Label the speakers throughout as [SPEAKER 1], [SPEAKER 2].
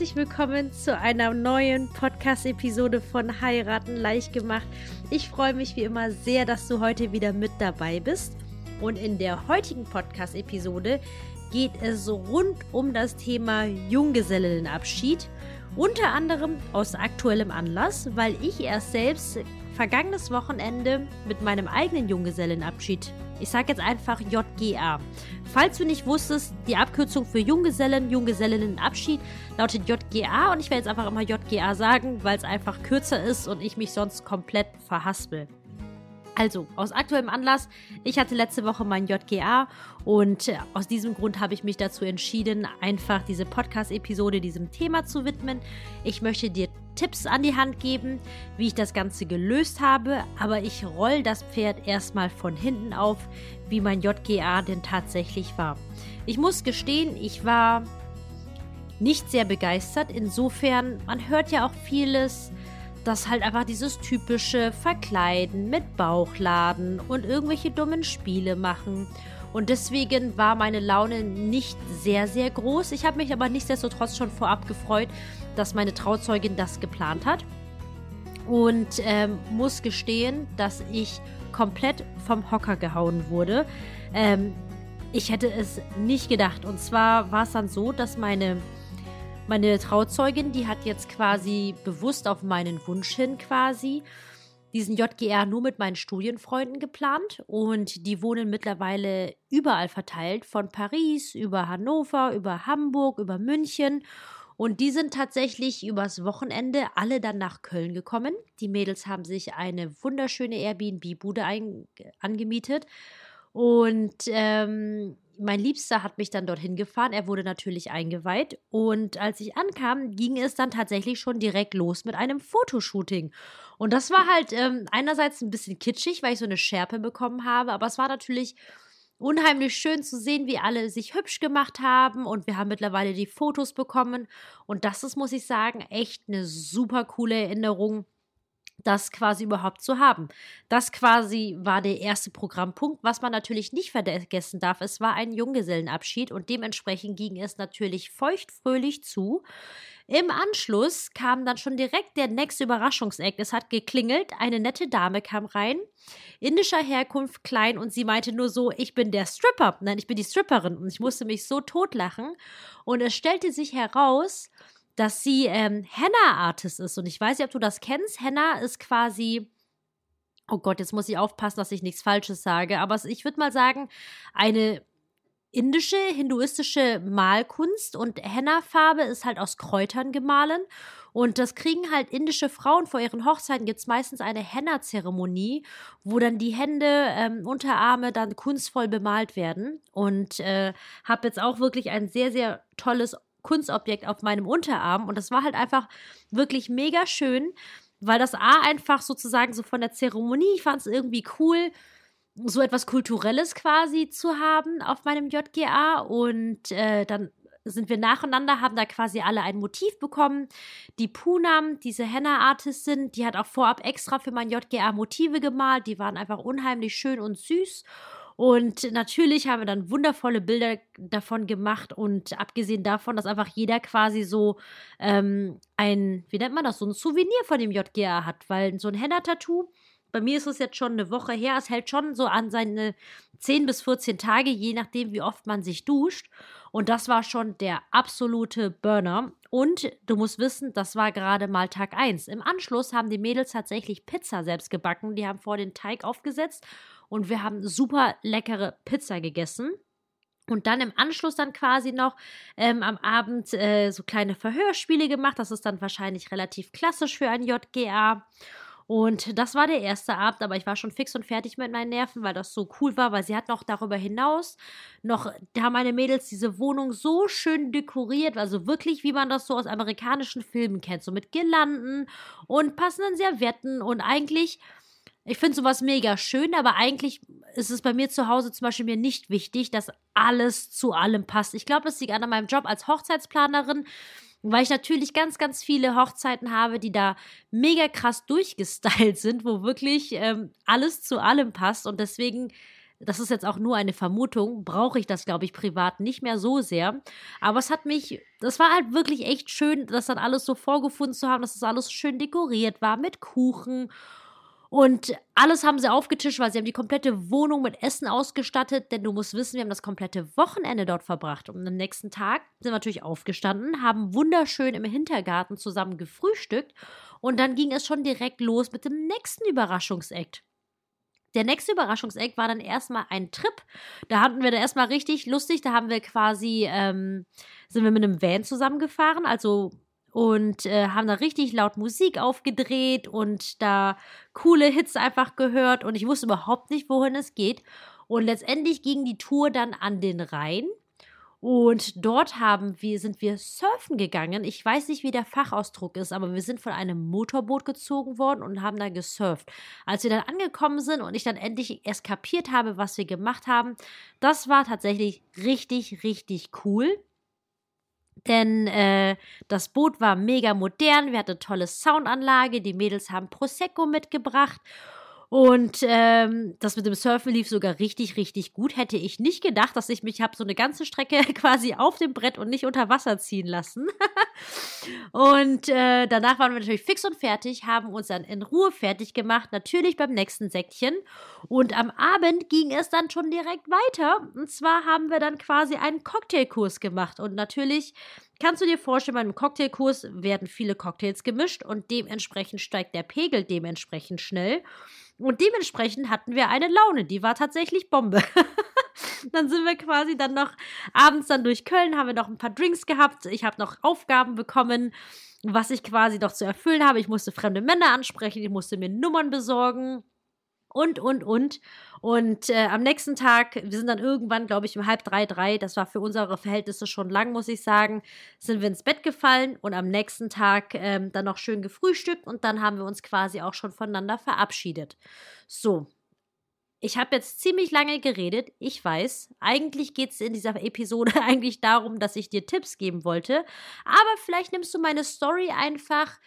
[SPEAKER 1] herzlich willkommen zu einer neuen Podcast-Episode von Heiraten leicht gemacht. Ich freue mich wie immer sehr, dass du heute wieder mit dabei bist. Und in der heutigen Podcast-Episode geht es rund um das Thema Junggesellenabschied. Unter anderem aus aktuellem Anlass, weil ich erst selbst vergangenes Wochenende mit meinem eigenen Junggesellenabschied, ich sage jetzt einfach JGA. Falls du nicht wusstest, die Abkürzung für Junggesellen, Junggesellinnenabschied lautet JGA und ich werde jetzt einfach immer JGA sagen, weil es einfach kürzer ist und ich mich sonst komplett verhaspel. Also, aus aktuellem Anlass, ich hatte letzte Woche mein JGA und äh, aus diesem Grund habe ich mich dazu entschieden, einfach diese Podcast-Episode diesem Thema zu widmen. Ich möchte dir Tipps an die Hand geben, wie ich das Ganze gelöst habe, aber ich roll das Pferd erstmal von hinten auf, wie mein JGA denn tatsächlich war. Ich muss gestehen, ich war nicht sehr begeistert. Insofern, man hört ja auch vieles das halt einfach dieses typische Verkleiden mit Bauchladen und irgendwelche dummen Spiele machen. Und deswegen war meine Laune nicht sehr, sehr groß. Ich habe mich aber nichtsdestotrotz schon vorab gefreut, dass meine Trauzeugin das geplant hat. Und ähm, muss gestehen, dass ich komplett vom Hocker gehauen wurde. Ähm, ich hätte es nicht gedacht. Und zwar war es dann so, dass meine meine Trauzeugin, die hat jetzt quasi bewusst auf meinen Wunsch hin quasi diesen JGR nur mit meinen Studienfreunden geplant und die wohnen mittlerweile überall verteilt, von Paris über Hannover, über Hamburg, über München. Und die sind tatsächlich übers Wochenende alle dann nach Köln gekommen. Die Mädels haben sich eine wunderschöne Airbnb-Bude angemietet. Und ähm, mein Liebster hat mich dann dorthin gefahren. Er wurde natürlich eingeweiht. Und als ich ankam, ging es dann tatsächlich schon direkt los mit einem Fotoshooting. Und das war halt ähm, einerseits ein bisschen kitschig, weil ich so eine Schärpe bekommen habe. Aber es war natürlich unheimlich schön zu sehen, wie alle sich hübsch gemacht haben. Und wir haben mittlerweile die Fotos bekommen. Und das ist, muss ich sagen, echt eine super coole Erinnerung das quasi überhaupt zu haben. Das quasi war der erste Programmpunkt. Was man natürlich nicht vergessen darf, es war ein Junggesellenabschied und dementsprechend ging es natürlich feuchtfröhlich zu. Im Anschluss kam dann schon direkt der nächste Überraschungseck. Es hat geklingelt, eine nette Dame kam rein, indischer Herkunft, klein und sie meinte nur so, ich bin der Stripper. Nein, ich bin die Stripperin und ich musste mich so totlachen und es stellte sich heraus, dass sie ähm, Henna-Artist ist. Und ich weiß nicht, ob du das kennst. Henna ist quasi. Oh Gott, jetzt muss ich aufpassen, dass ich nichts Falsches sage. Aber ich würde mal sagen, eine indische, hinduistische Malkunst und Henna-Farbe ist halt aus Kräutern gemahlen. Und das kriegen halt indische Frauen vor ihren Hochzeiten. Gibt es meistens eine Henna-Zeremonie, wo dann die Hände, ähm, Unterarme dann kunstvoll bemalt werden. Und äh, habe jetzt auch wirklich ein sehr, sehr tolles Kunstobjekt auf meinem Unterarm. Und das war halt einfach wirklich mega schön, weil das A einfach sozusagen so von der Zeremonie, ich fand es irgendwie cool, so etwas Kulturelles quasi zu haben auf meinem JGA. Und äh, dann sind wir nacheinander, haben da quasi alle ein Motiv bekommen. Die Punam, diese Henna-Artistin, die hat auch vorab extra für mein JGA Motive gemalt. Die waren einfach unheimlich schön und süß. Und natürlich haben wir dann wundervolle Bilder davon gemacht und abgesehen davon, dass einfach jeder quasi so ähm, ein, wie nennt man das, so ein Souvenir von dem JGA hat, weil so ein Henna-Tattoo, bei mir ist es jetzt schon eine Woche her, es hält schon so an seine 10 bis 14 Tage, je nachdem, wie oft man sich duscht. Und das war schon der absolute Burner. Und du musst wissen, das war gerade mal Tag 1. Im Anschluss haben die Mädels tatsächlich Pizza selbst gebacken. Die haben vor den Teig aufgesetzt und wir haben super leckere Pizza gegessen. Und dann im Anschluss dann quasi noch ähm, am Abend äh, so kleine Verhörspiele gemacht. Das ist dann wahrscheinlich relativ klassisch für ein JGA. Und das war der erste Abend, aber ich war schon fix und fertig mit meinen Nerven, weil das so cool war, weil sie hat noch darüber hinaus noch, da haben meine Mädels diese Wohnung so schön dekoriert, also wirklich, wie man das so aus amerikanischen Filmen kennt, so mit Girlanden und passenden Servietten und eigentlich ich finde sowas mega schön, aber eigentlich ist es bei mir zu Hause zum Beispiel mir nicht wichtig, dass alles zu allem passt. Ich glaube, es liegt an meinem Job als Hochzeitsplanerin, weil ich natürlich ganz, ganz viele Hochzeiten habe, die da mega krass durchgestylt sind, wo wirklich ähm, alles zu allem passt. Und deswegen das ist jetzt auch nur eine Vermutung, brauche ich das, glaube ich, privat nicht mehr so sehr. Aber es hat mich, das war halt wirklich echt schön, das dann alles so vorgefunden zu haben, dass das alles schön dekoriert war mit Kuchen. Und alles haben sie aufgetischt, weil sie haben die komplette Wohnung mit Essen ausgestattet, denn du musst wissen, wir haben das komplette Wochenende dort verbracht. Und am nächsten Tag sind wir natürlich aufgestanden, haben wunderschön im Hintergarten zusammen gefrühstückt und dann ging es schon direkt los mit dem nächsten Überraschungsakt. Der nächste Überraschungseck war dann erstmal ein Trip. Da hatten wir dann erstmal richtig lustig. Da haben wir quasi, ähm, sind wir mit einem Van zusammengefahren, also und äh, haben da richtig laut Musik aufgedreht und da coole Hits einfach gehört und ich wusste überhaupt nicht, wohin es geht. Und letztendlich ging die Tour dann an den Rhein und dort haben wir, sind wir surfen gegangen. Ich weiß nicht, wie der Fachausdruck ist, aber wir sind von einem Motorboot gezogen worden und haben da gesurft. Als wir dann angekommen sind und ich dann endlich eskapiert habe, was wir gemacht haben, das war tatsächlich richtig, richtig cool. Denn äh, das Boot war mega modern, wir hatten tolle Soundanlage, die Mädels haben Prosecco mitgebracht und ähm, das mit dem Surfen lief sogar richtig, richtig gut. Hätte ich nicht gedacht, dass ich mich habe so eine ganze Strecke quasi auf dem Brett und nicht unter Wasser ziehen lassen. und äh, danach waren wir natürlich fix und fertig, haben uns dann in Ruhe fertig gemacht, natürlich beim nächsten Säckchen. Und am Abend ging es dann schon direkt weiter. Und zwar haben wir dann quasi einen Cocktailkurs gemacht. Und natürlich Kannst du dir vorstellen, bei einem Cocktailkurs werden viele Cocktails gemischt und dementsprechend steigt der Pegel dementsprechend schnell. Und dementsprechend hatten wir eine Laune, die war tatsächlich Bombe. dann sind wir quasi dann noch abends dann durch Köln, haben wir noch ein paar Drinks gehabt. Ich habe noch Aufgaben bekommen, was ich quasi noch zu erfüllen habe. Ich musste fremde Männer ansprechen, ich musste mir Nummern besorgen und, und, und. Und äh, am nächsten Tag, wir sind dann irgendwann, glaube ich, um halb drei, drei, das war für unsere Verhältnisse schon lang, muss ich sagen, sind wir ins Bett gefallen und am nächsten Tag ähm, dann noch schön gefrühstückt und dann haben wir uns quasi auch schon voneinander verabschiedet. So. Ich habe jetzt ziemlich lange geredet. Ich weiß, eigentlich geht es in dieser Episode eigentlich darum, dass ich dir Tipps geben wollte. Aber vielleicht nimmst du meine Story einfach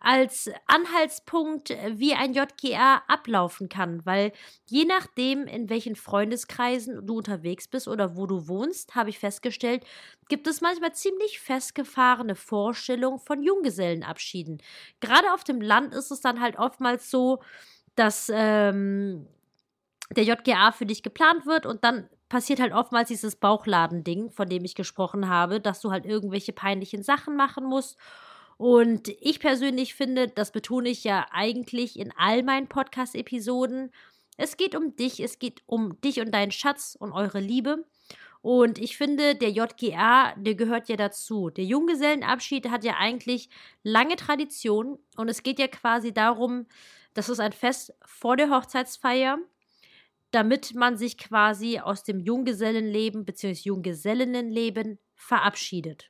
[SPEAKER 1] als Anhaltspunkt, äh, wie ein JGA ablaufen kann, weil je nachdem, in welchen Freundeskreisen du unterwegs bist oder wo du wohnst, habe ich festgestellt, gibt es manchmal ziemlich festgefahrene Vorstellungen von Junggesellenabschieden. Gerade auf dem Land ist es dann halt oftmals so, dass ähm, der JGA für dich geplant wird und dann passiert halt oftmals dieses Bauchladending, von dem ich gesprochen habe, dass du halt irgendwelche peinlichen Sachen machen musst und ich persönlich finde, das betone ich ja eigentlich in all meinen Podcast-Episoden, es geht um dich, es geht um dich und deinen Schatz und eure Liebe. Und ich finde, der JGA, der gehört ja dazu. Der Junggesellenabschied hat ja eigentlich lange Tradition und es geht ja quasi darum, das ist ein Fest vor der Hochzeitsfeier, damit man sich quasi aus dem Junggesellenleben bzw. Junggesellinnenleben verabschiedet.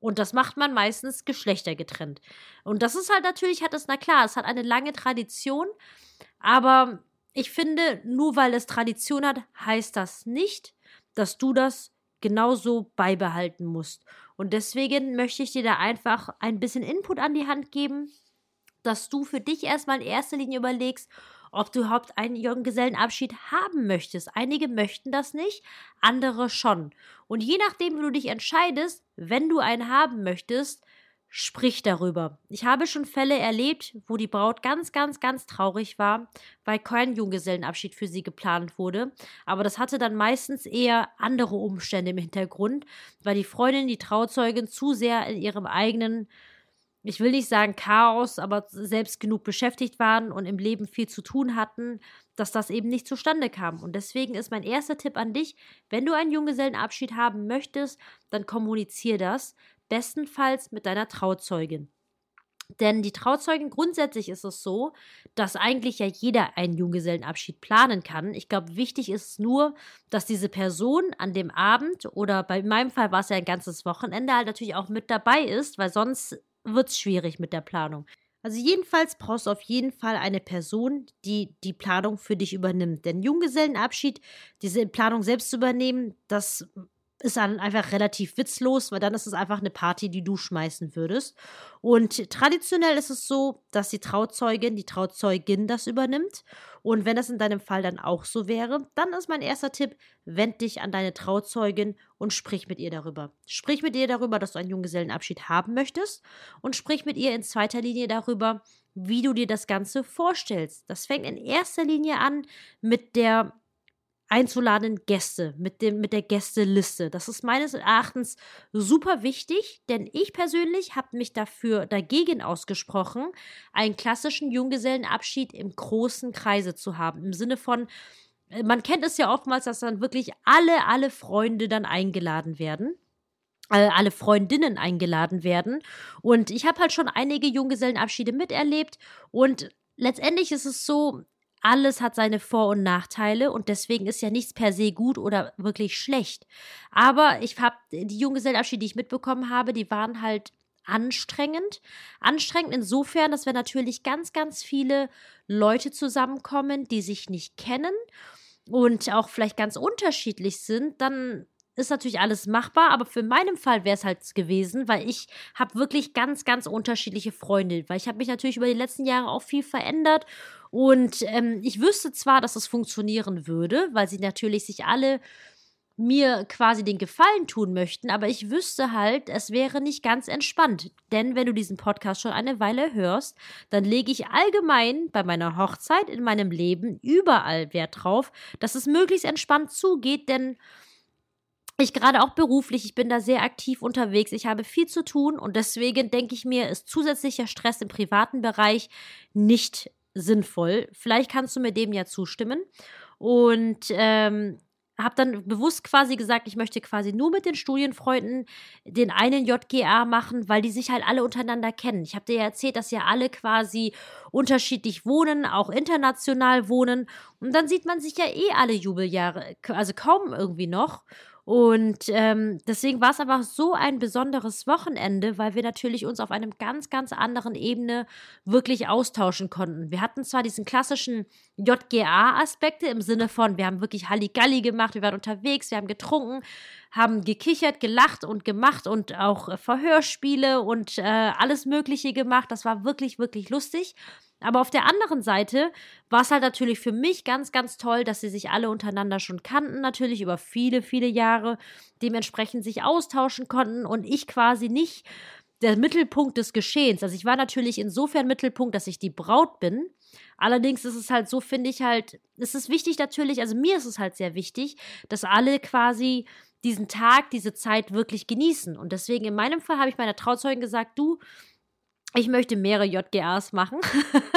[SPEAKER 1] Und das macht man meistens geschlechtergetrennt. Und das ist halt natürlich, hat es, na klar, es hat eine lange Tradition, aber ich finde, nur weil es Tradition hat, heißt das nicht, dass du das genauso beibehalten musst. Und deswegen möchte ich dir da einfach ein bisschen Input an die Hand geben, dass du für dich erstmal in erster Linie überlegst, ob du überhaupt einen Junggesellenabschied haben möchtest. Einige möchten das nicht, andere schon. Und je nachdem, wie du dich entscheidest, wenn du einen haben möchtest, sprich darüber. Ich habe schon Fälle erlebt, wo die Braut ganz, ganz, ganz traurig war, weil kein Junggesellenabschied für sie geplant wurde. Aber das hatte dann meistens eher andere Umstände im Hintergrund, weil die Freundin, die Trauzeugin zu sehr in ihrem eigenen ich will nicht sagen Chaos, aber selbst genug beschäftigt waren und im Leben viel zu tun hatten, dass das eben nicht zustande kam. Und deswegen ist mein erster Tipp an dich, wenn du einen Junggesellenabschied haben möchtest, dann kommunizier das, bestenfalls mit deiner Trauzeugin. Denn die Trauzeugin, grundsätzlich ist es so, dass eigentlich ja jeder einen Junggesellenabschied planen kann. Ich glaube, wichtig ist nur, dass diese Person an dem Abend oder bei meinem Fall war es ja ein ganzes Wochenende halt natürlich auch mit dabei ist, weil sonst wird es schwierig mit der Planung. Also jedenfalls brauchst du auf jeden Fall eine Person, die die Planung für dich übernimmt. Denn Junggesellenabschied, diese Planung selbst zu übernehmen, das ist dann einfach relativ witzlos, weil dann ist es einfach eine Party, die du schmeißen würdest. Und traditionell ist es so, dass die Trauzeugin, die Trauzeugin das übernimmt Und wenn das in deinem Fall dann auch so wäre, dann ist mein erster Tipp, wend dich an deine Trauzeugin und sprich mit ihr darüber. Sprich mit ihr darüber, dass du einen Junggesellenabschied haben möchtest und sprich mit ihr in zweiter Linie darüber, wie du dir das Ganze vorstellst. Das fängt in erster Linie an mit der einzuladenden Gäste, mit, dem, mit der Gästeliste. Das ist meines Erachtens super wichtig, denn ich persönlich habe mich dafür dagegen ausgesprochen, einen klassischen Junggesellenabschied im großen Kreise zu haben. Im Sinne von, äh, man kennt es ja oftmals, dass dann wirklich alle, alle Freunde dann eingeladen werden äh, alle Freundinnen eingeladen werden. Und ich habe halt schon einige Junggesellenabschiede miterlebt. Und letztendlich ist es so, alles hat seine Vor- und Nachteile und deswegen ist ja nichts per se gut oder wirklich schlecht. Aber ich habe die Junggesellenabschiede, die ich mitbekommen habe, die waren halt anstrengend. Anstrengend insofern, dass wir natürlich ganz, ganz viele Leute zusammenkommen, die sich nicht kennen und auch vielleicht ganz unterschiedlich sind, dann ist natürlich alles machbar, aber für meinen Fall wäre es halt gewesen, weil ich habe wirklich ganz, ganz unterschiedliche Freunde, weil ich habe mich natürlich über die letzten Jahre auch viel verändert und ähm, ich wüsste zwar, dass es funktionieren würde, weil sie natürlich sich alle mir quasi den Gefallen tun möchten, aber ich wüsste halt, es wäre nicht ganz entspannt. Denn wenn du diesen Podcast schon eine Weile hörst, dann lege ich allgemein bei meiner Hochzeit in meinem Leben überall Wert drauf, dass es möglichst entspannt zugeht, denn ich gerade auch beruflich, ich bin da sehr aktiv unterwegs, ich habe viel zu tun und deswegen denke ich mir, ist zusätzlicher Stress im privaten Bereich nicht sinnvoll. Vielleicht kannst du mir dem ja zustimmen. Und ähm, habe dann bewusst quasi gesagt, ich möchte quasi nur mit den Studienfreunden den einen JGA machen, weil die sich halt alle untereinander kennen. Ich habe dir ja erzählt, dass ja alle quasi unterschiedlich wohnen, auch international wohnen. Und dann sieht man sich ja eh alle Jubeljahre, also kaum irgendwie noch. Und ähm, deswegen war es einfach so ein besonderes Wochenende, weil wir natürlich uns auf einem ganz, ganz anderen Ebene wirklich austauschen konnten. Wir hatten zwar diesen klassischen JGA-Aspekte im Sinne von, wir haben wirklich Halligalli gemacht, wir waren unterwegs, wir haben getrunken, haben gekichert, gelacht und gemacht und auch äh, Verhörspiele und äh, alles Mögliche gemacht. Das war wirklich, wirklich lustig. Aber auf der anderen Seite war es halt natürlich für mich ganz, ganz toll, dass sie sich alle untereinander schon kannten, natürlich über viele, viele Jahre, dementsprechend sich austauschen konnten und ich quasi nicht der Mittelpunkt des Geschehens. Also ich war natürlich insofern Mittelpunkt, dass ich die Braut bin. Allerdings ist es halt so, finde ich halt, es ist wichtig natürlich, also mir ist es halt sehr wichtig, dass alle quasi diesen Tag, diese Zeit wirklich genießen. Und deswegen in meinem Fall habe ich meiner Trauzeugin gesagt, du, ich möchte mehrere JGAs machen.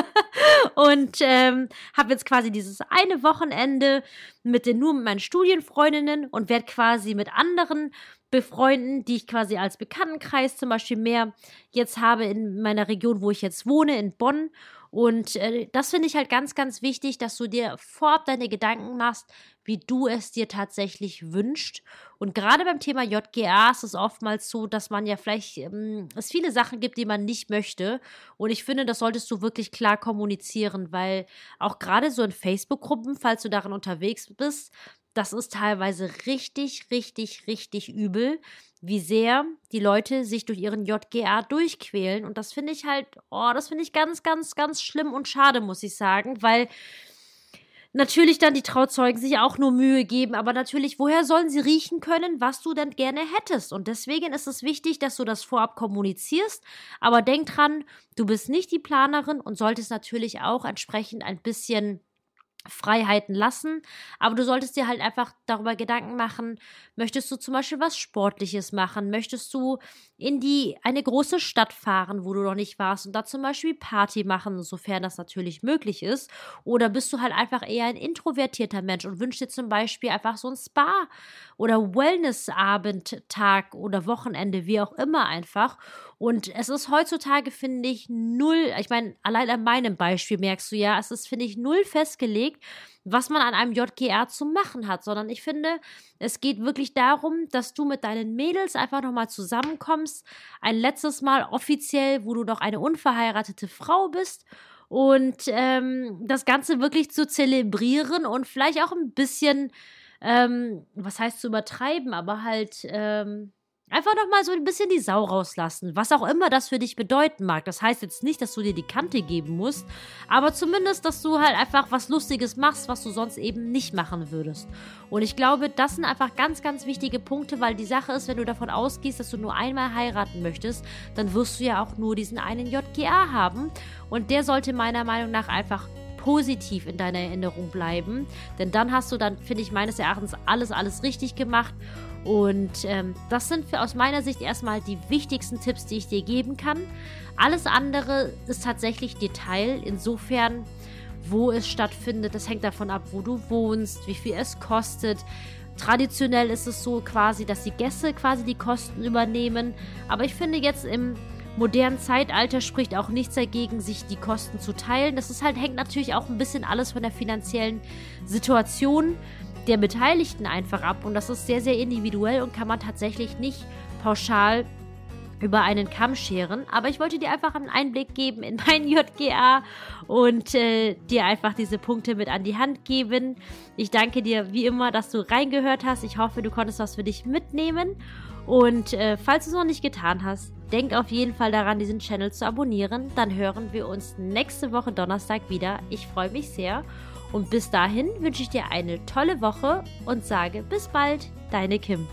[SPEAKER 1] und ähm, habe jetzt quasi dieses eine Wochenende mit den nur mit meinen Studienfreundinnen und werde quasi mit anderen befreunden, die ich quasi als Bekanntenkreis zum Beispiel mehr jetzt habe in meiner Region, wo ich jetzt wohne, in Bonn. Und äh, das finde ich halt ganz, ganz wichtig, dass du dir vorab deine Gedanken machst, wie du es dir tatsächlich wünscht. Und gerade beim Thema JGA ist es oftmals so, dass man ja vielleicht ähm, es viele Sachen gibt, die man nicht möchte. Und ich finde, das solltest du wirklich klar kommunizieren, weil auch gerade so in Facebook-Gruppen, falls du darin unterwegs bist, das ist teilweise richtig, richtig, richtig übel, wie sehr die Leute sich durch ihren JGA durchquälen. Und das finde ich halt, oh, das finde ich ganz, ganz, ganz schlimm und schade, muss ich sagen, weil natürlich dann die Trauzeugen sich auch nur Mühe geben, aber natürlich, woher sollen sie riechen können, was du denn gerne hättest? Und deswegen ist es wichtig, dass du das vorab kommunizierst, aber denk dran, du bist nicht die Planerin und solltest natürlich auch entsprechend ein bisschen Freiheiten lassen, aber du solltest dir halt einfach darüber Gedanken machen, möchtest du zum Beispiel was Sportliches machen, möchtest du in die eine große Stadt fahren, wo du noch nicht warst und da zum Beispiel Party machen, sofern das natürlich möglich ist, oder bist du halt einfach eher ein introvertierter Mensch und wünschst dir zum Beispiel einfach so ein Spa oder Wellnessabend, Tag oder Wochenende, wie auch immer einfach und es ist heutzutage, finde ich, null, ich meine, allein an meinem Beispiel merkst du ja, es ist, finde ich, null festgelegt, was man an einem JGR zu machen hat, sondern ich finde, es geht wirklich darum, dass du mit deinen Mädels einfach nochmal zusammenkommst, ein letztes Mal offiziell, wo du doch eine unverheiratete Frau bist und ähm, das Ganze wirklich zu zelebrieren und vielleicht auch ein bisschen, ähm, was heißt zu übertreiben, aber halt, ähm, Einfach nochmal so ein bisschen die Sau rauslassen, was auch immer das für dich bedeuten mag. Das heißt jetzt nicht, dass du dir die Kante geben musst, aber zumindest, dass du halt einfach was Lustiges machst, was du sonst eben nicht machen würdest. Und ich glaube, das sind einfach ganz, ganz wichtige Punkte, weil die Sache ist, wenn du davon ausgehst, dass du nur einmal heiraten möchtest, dann wirst du ja auch nur diesen einen JGA haben. Und der sollte meiner Meinung nach einfach positiv in deiner Erinnerung bleiben. Denn dann hast du dann, finde ich meines Erachtens, alles, alles richtig gemacht. Und ähm, das sind für, aus meiner Sicht erstmal die wichtigsten Tipps, die ich dir geben kann. Alles andere ist tatsächlich Detail. Insofern, wo es stattfindet, das hängt davon ab, wo du wohnst, wie viel es kostet. Traditionell ist es so quasi, dass die Gäste quasi die Kosten übernehmen. Aber ich finde jetzt im modernen Zeitalter spricht auch nichts dagegen, sich die Kosten zu teilen. Das ist halt, hängt natürlich auch ein bisschen alles von der finanziellen Situation der Beteiligten einfach ab. Und das ist sehr, sehr individuell und kann man tatsächlich nicht pauschal über einen Kamm scheren. Aber ich wollte dir einfach einen Einblick geben in mein JGA und äh, dir einfach diese Punkte mit an die Hand geben. Ich danke dir wie immer, dass du reingehört hast. Ich hoffe, du konntest was für dich mitnehmen. Und äh, falls du es noch nicht getan hast, denk auf jeden Fall daran, diesen Channel zu abonnieren. Dann hören wir uns nächste Woche Donnerstag wieder. Ich freue mich sehr. Und bis dahin wünsche ich dir eine tolle Woche und sage bis bald, deine Kim.